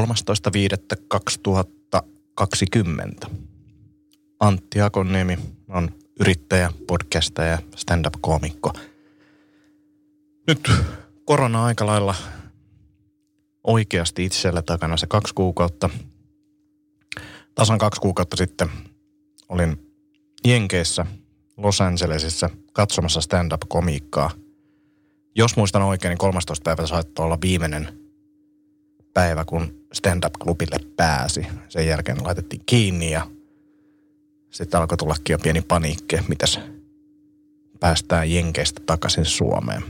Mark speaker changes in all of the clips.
Speaker 1: 13.5.2020. Antti Akonniemi on yrittäjä, podcastaja ja stand-up-koomikko. Nyt korona-aika lailla oikeasti itsellä takana se kaksi kuukautta. Tasan kaksi kuukautta sitten olin Jenkeissä, Los Angelesissa katsomassa stand-up-komiikkaa. Jos muistan oikein, niin 13. päivä saattoi olla viimeinen päivä, kun stand-up-klubille pääsi. Sen jälkeen laitettiin kiinni ja sitten alkoi tullakin jo pieni paniikki, mitäs päästään Jenkeistä takaisin Suomeen.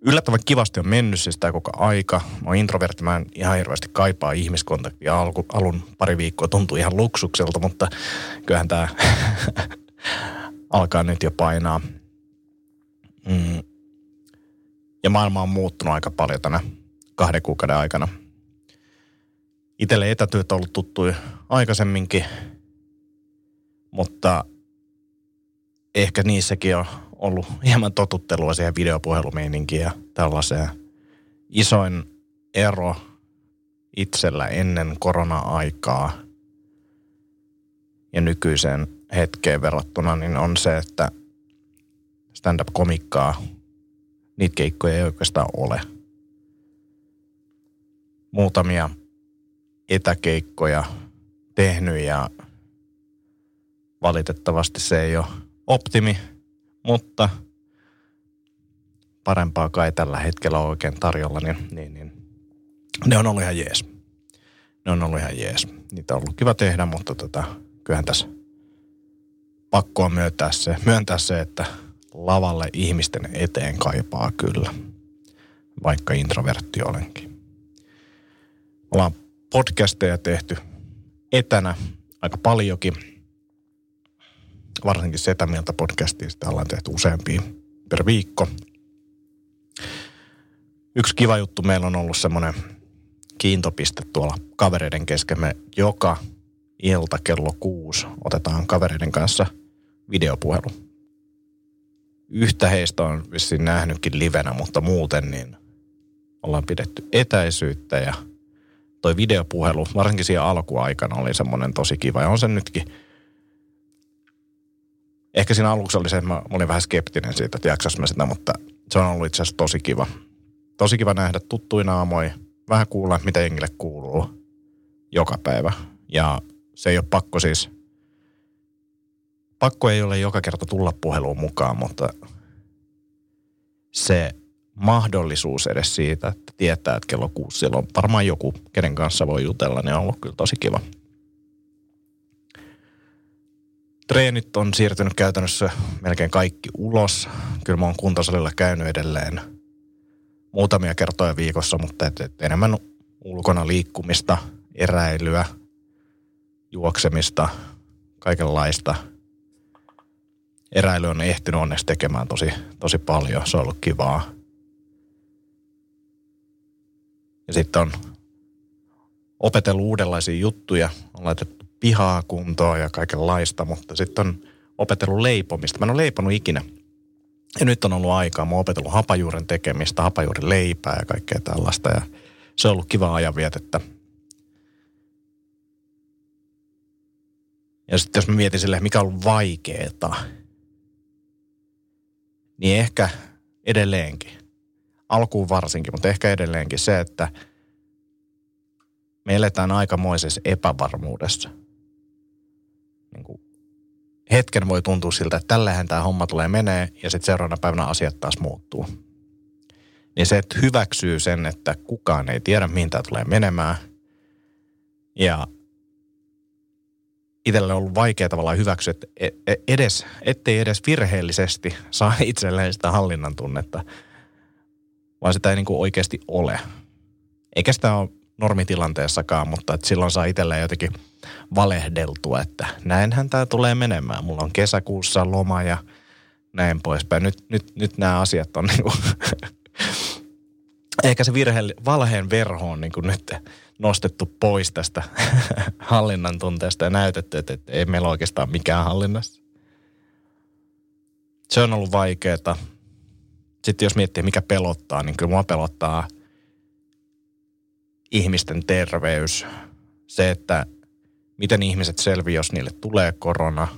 Speaker 1: Yllättävän kivasti on mennyt siis tämä koko aika. Mä oon introvertti, mä en ihan hirveästi kaipaa ihmiskontaktia. Alku, alun pari viikkoa tuntui ihan luksukselta, mutta kyllähän tämä alkaa nyt jo painaa. Mm. Ja maailma on muuttunut aika paljon tänä kahden kuukauden aikana. Itelle etätyöt on ollut tuttuja aikaisemminkin, mutta ehkä niissäkin on ollut hieman totuttelua siihen videopuhelumeininkiin ja tällaiseen. Isoin ero itsellä ennen korona-aikaa ja nykyiseen hetkeen verrattuna, niin on se, että stand-up-komikkaa, niitä keikkoja ei oikeastaan ole – muutamia etäkeikkoja tehnyt ja valitettavasti se ei ole optimi, mutta parempaa kai tällä hetkellä on oikein tarjolla, niin, niin, niin ne on ollut ihan jees. Ne on ollut ihan jees. Niitä on ollut kiva tehdä, mutta tota, kyllähän tässä pakko on myöntää se, myöntää se, että lavalle ihmisten eteen kaipaa kyllä, vaikka introvertti olenkin ollaan podcasteja tehty etänä aika paljonkin. Varsinkin sitä mieltä podcastia sitä ollaan tehty useampia per viikko. Yksi kiva juttu meillä on ollut semmoinen kiintopiste tuolla kavereiden kesken. Me joka ilta kello kuusi otetaan kavereiden kanssa videopuhelu. Yhtä heistä on vissiin nähnytkin livenä, mutta muuten niin ollaan pidetty etäisyyttä ja – toi videopuhelu, varsinkin siinä alkuaikana oli semmoinen tosi kiva. Ja on se nytkin. Ehkä siinä aluksi oli se, että mä olin vähän skeptinen siitä, että jaksas mä sitä, mutta se on ollut itse asiassa tosi kiva. Tosi kiva nähdä tuttuina aamoja, vähän kuulla, mitä jengille kuuluu joka päivä. Ja se ei ole pakko siis, pakko ei ole joka kerta tulla puheluun mukaan, mutta se mahdollisuus edes siitä, että tietää, että kello kuusi siellä on varmaan joku, kenen kanssa voi jutella, niin on ollut kyllä tosi kiva. Treenit on siirtynyt käytännössä melkein kaikki ulos. Kyllä mä oon kuntosalilla käynyt edelleen muutamia kertoja viikossa, mutta et, et enemmän ulkona liikkumista, eräilyä, juoksemista, kaikenlaista. Eräily on ehtinyt onneksi tekemään tosi, tosi paljon. Se on ollut kivaa. Ja sitten on opetellut uudenlaisia juttuja, on laitettu pihaa kuntoon ja kaikenlaista, mutta sitten on opetellut leipomista. Mä en ole leiponut ikinä. Ja nyt on ollut aikaa. Mä oon opetellut hapajuuren tekemistä, hapajuuren leipää ja kaikkea tällaista. Ja se on ollut kiva ajanvietettä. Ja sitten jos mä mietin sille, mikä on ollut vaikeeta, niin ehkä edelleenkin alkuun varsinkin, mutta ehkä edelleenkin se, että me eletään aikamoisessa epävarmuudessa. Niin kuin hetken voi tuntua siltä, että tällähän tämä homma tulee menee ja sitten seuraavana päivänä asiat taas muuttuu. Niin se, että hyväksyy sen, että kukaan ei tiedä, mihin tämä tulee menemään. Ja itselle on ollut vaikea tavallaan hyväksyä, että e, e, edes, ettei edes virheellisesti saa itselleen sitä hallinnan tunnetta – vaan sitä ei niin kuin oikeasti ole. Eikä sitä ole normitilanteessakaan, mutta että silloin saa itselleen jotenkin valehdeltua, että näinhän tämä tulee menemään. Mulla on kesäkuussa loma ja näin poispäin. Nyt, nyt, nyt nämä asiat on niin kuin ehkä se virhe, valheen verho on niin kuin nyt nostettu pois tästä hallinnan tunteesta ja näytetty, että, ei meillä oikeastaan mikään hallinnassa. Se on ollut vaikeaa sitten jos miettii, mikä pelottaa, niin kyllä mua pelottaa ihmisten terveys, se, että miten ihmiset selviää, jos niille tulee korona,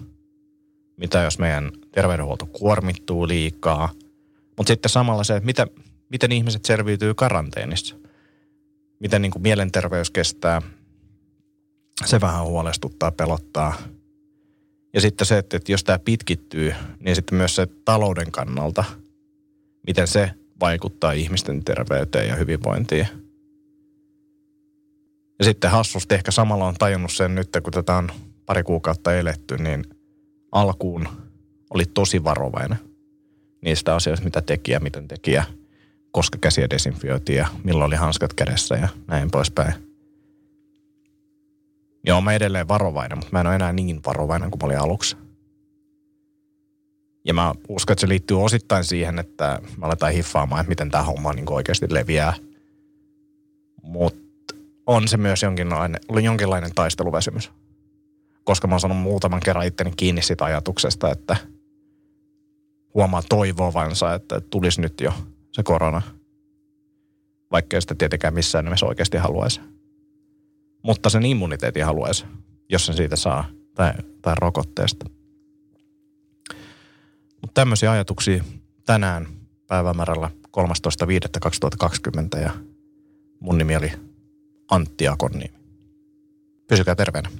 Speaker 1: mitä jos meidän terveydenhuolto kuormittuu liikaa, mutta sitten samalla se, että mitä, miten ihmiset selviytyy karanteenissa, miten niin kuin mielenterveys kestää, se vähän huolestuttaa, pelottaa. Ja sitten se, että, että jos tämä pitkittyy, niin sitten myös se talouden kannalta, miten se vaikuttaa ihmisten terveyteen ja hyvinvointiin. Ja sitten hassusti ehkä samalla on tajunnut sen nyt, kun tätä on pari kuukautta eletty, niin alkuun oli tosi varovainen niistä asioista, mitä teki ja miten teki ja koska käsiä desinfioitiin ja milloin oli hanskat kädessä ja näin poispäin. Joo, mä edelleen varovainen, mutta mä en ole enää niin varovainen kuin mä olin aluksi. Ja mä uskon, että se liittyy osittain siihen, että mä aletaan hiffaamaan, että miten tämä homma niin oikeasti leviää. Mutta on se myös jonkinlainen, jonkinlainen taisteluväsymys. Koska mä oon saanut muutaman kerran itteni kiinni siitä ajatuksesta, että huomaa toivovansa, että tulisi nyt jo se korona. Vaikka sitä tietenkään missään nimessä oikeasti haluaisi. Mutta sen immuniteetin haluaisi, jos sen siitä saa, tai, tai rokotteesta. Mutta tämmöisiä ajatuksia tänään päivämäärällä 13.5.2020 ja mun nimi oli Antti Akonni. Pysykää terveenä.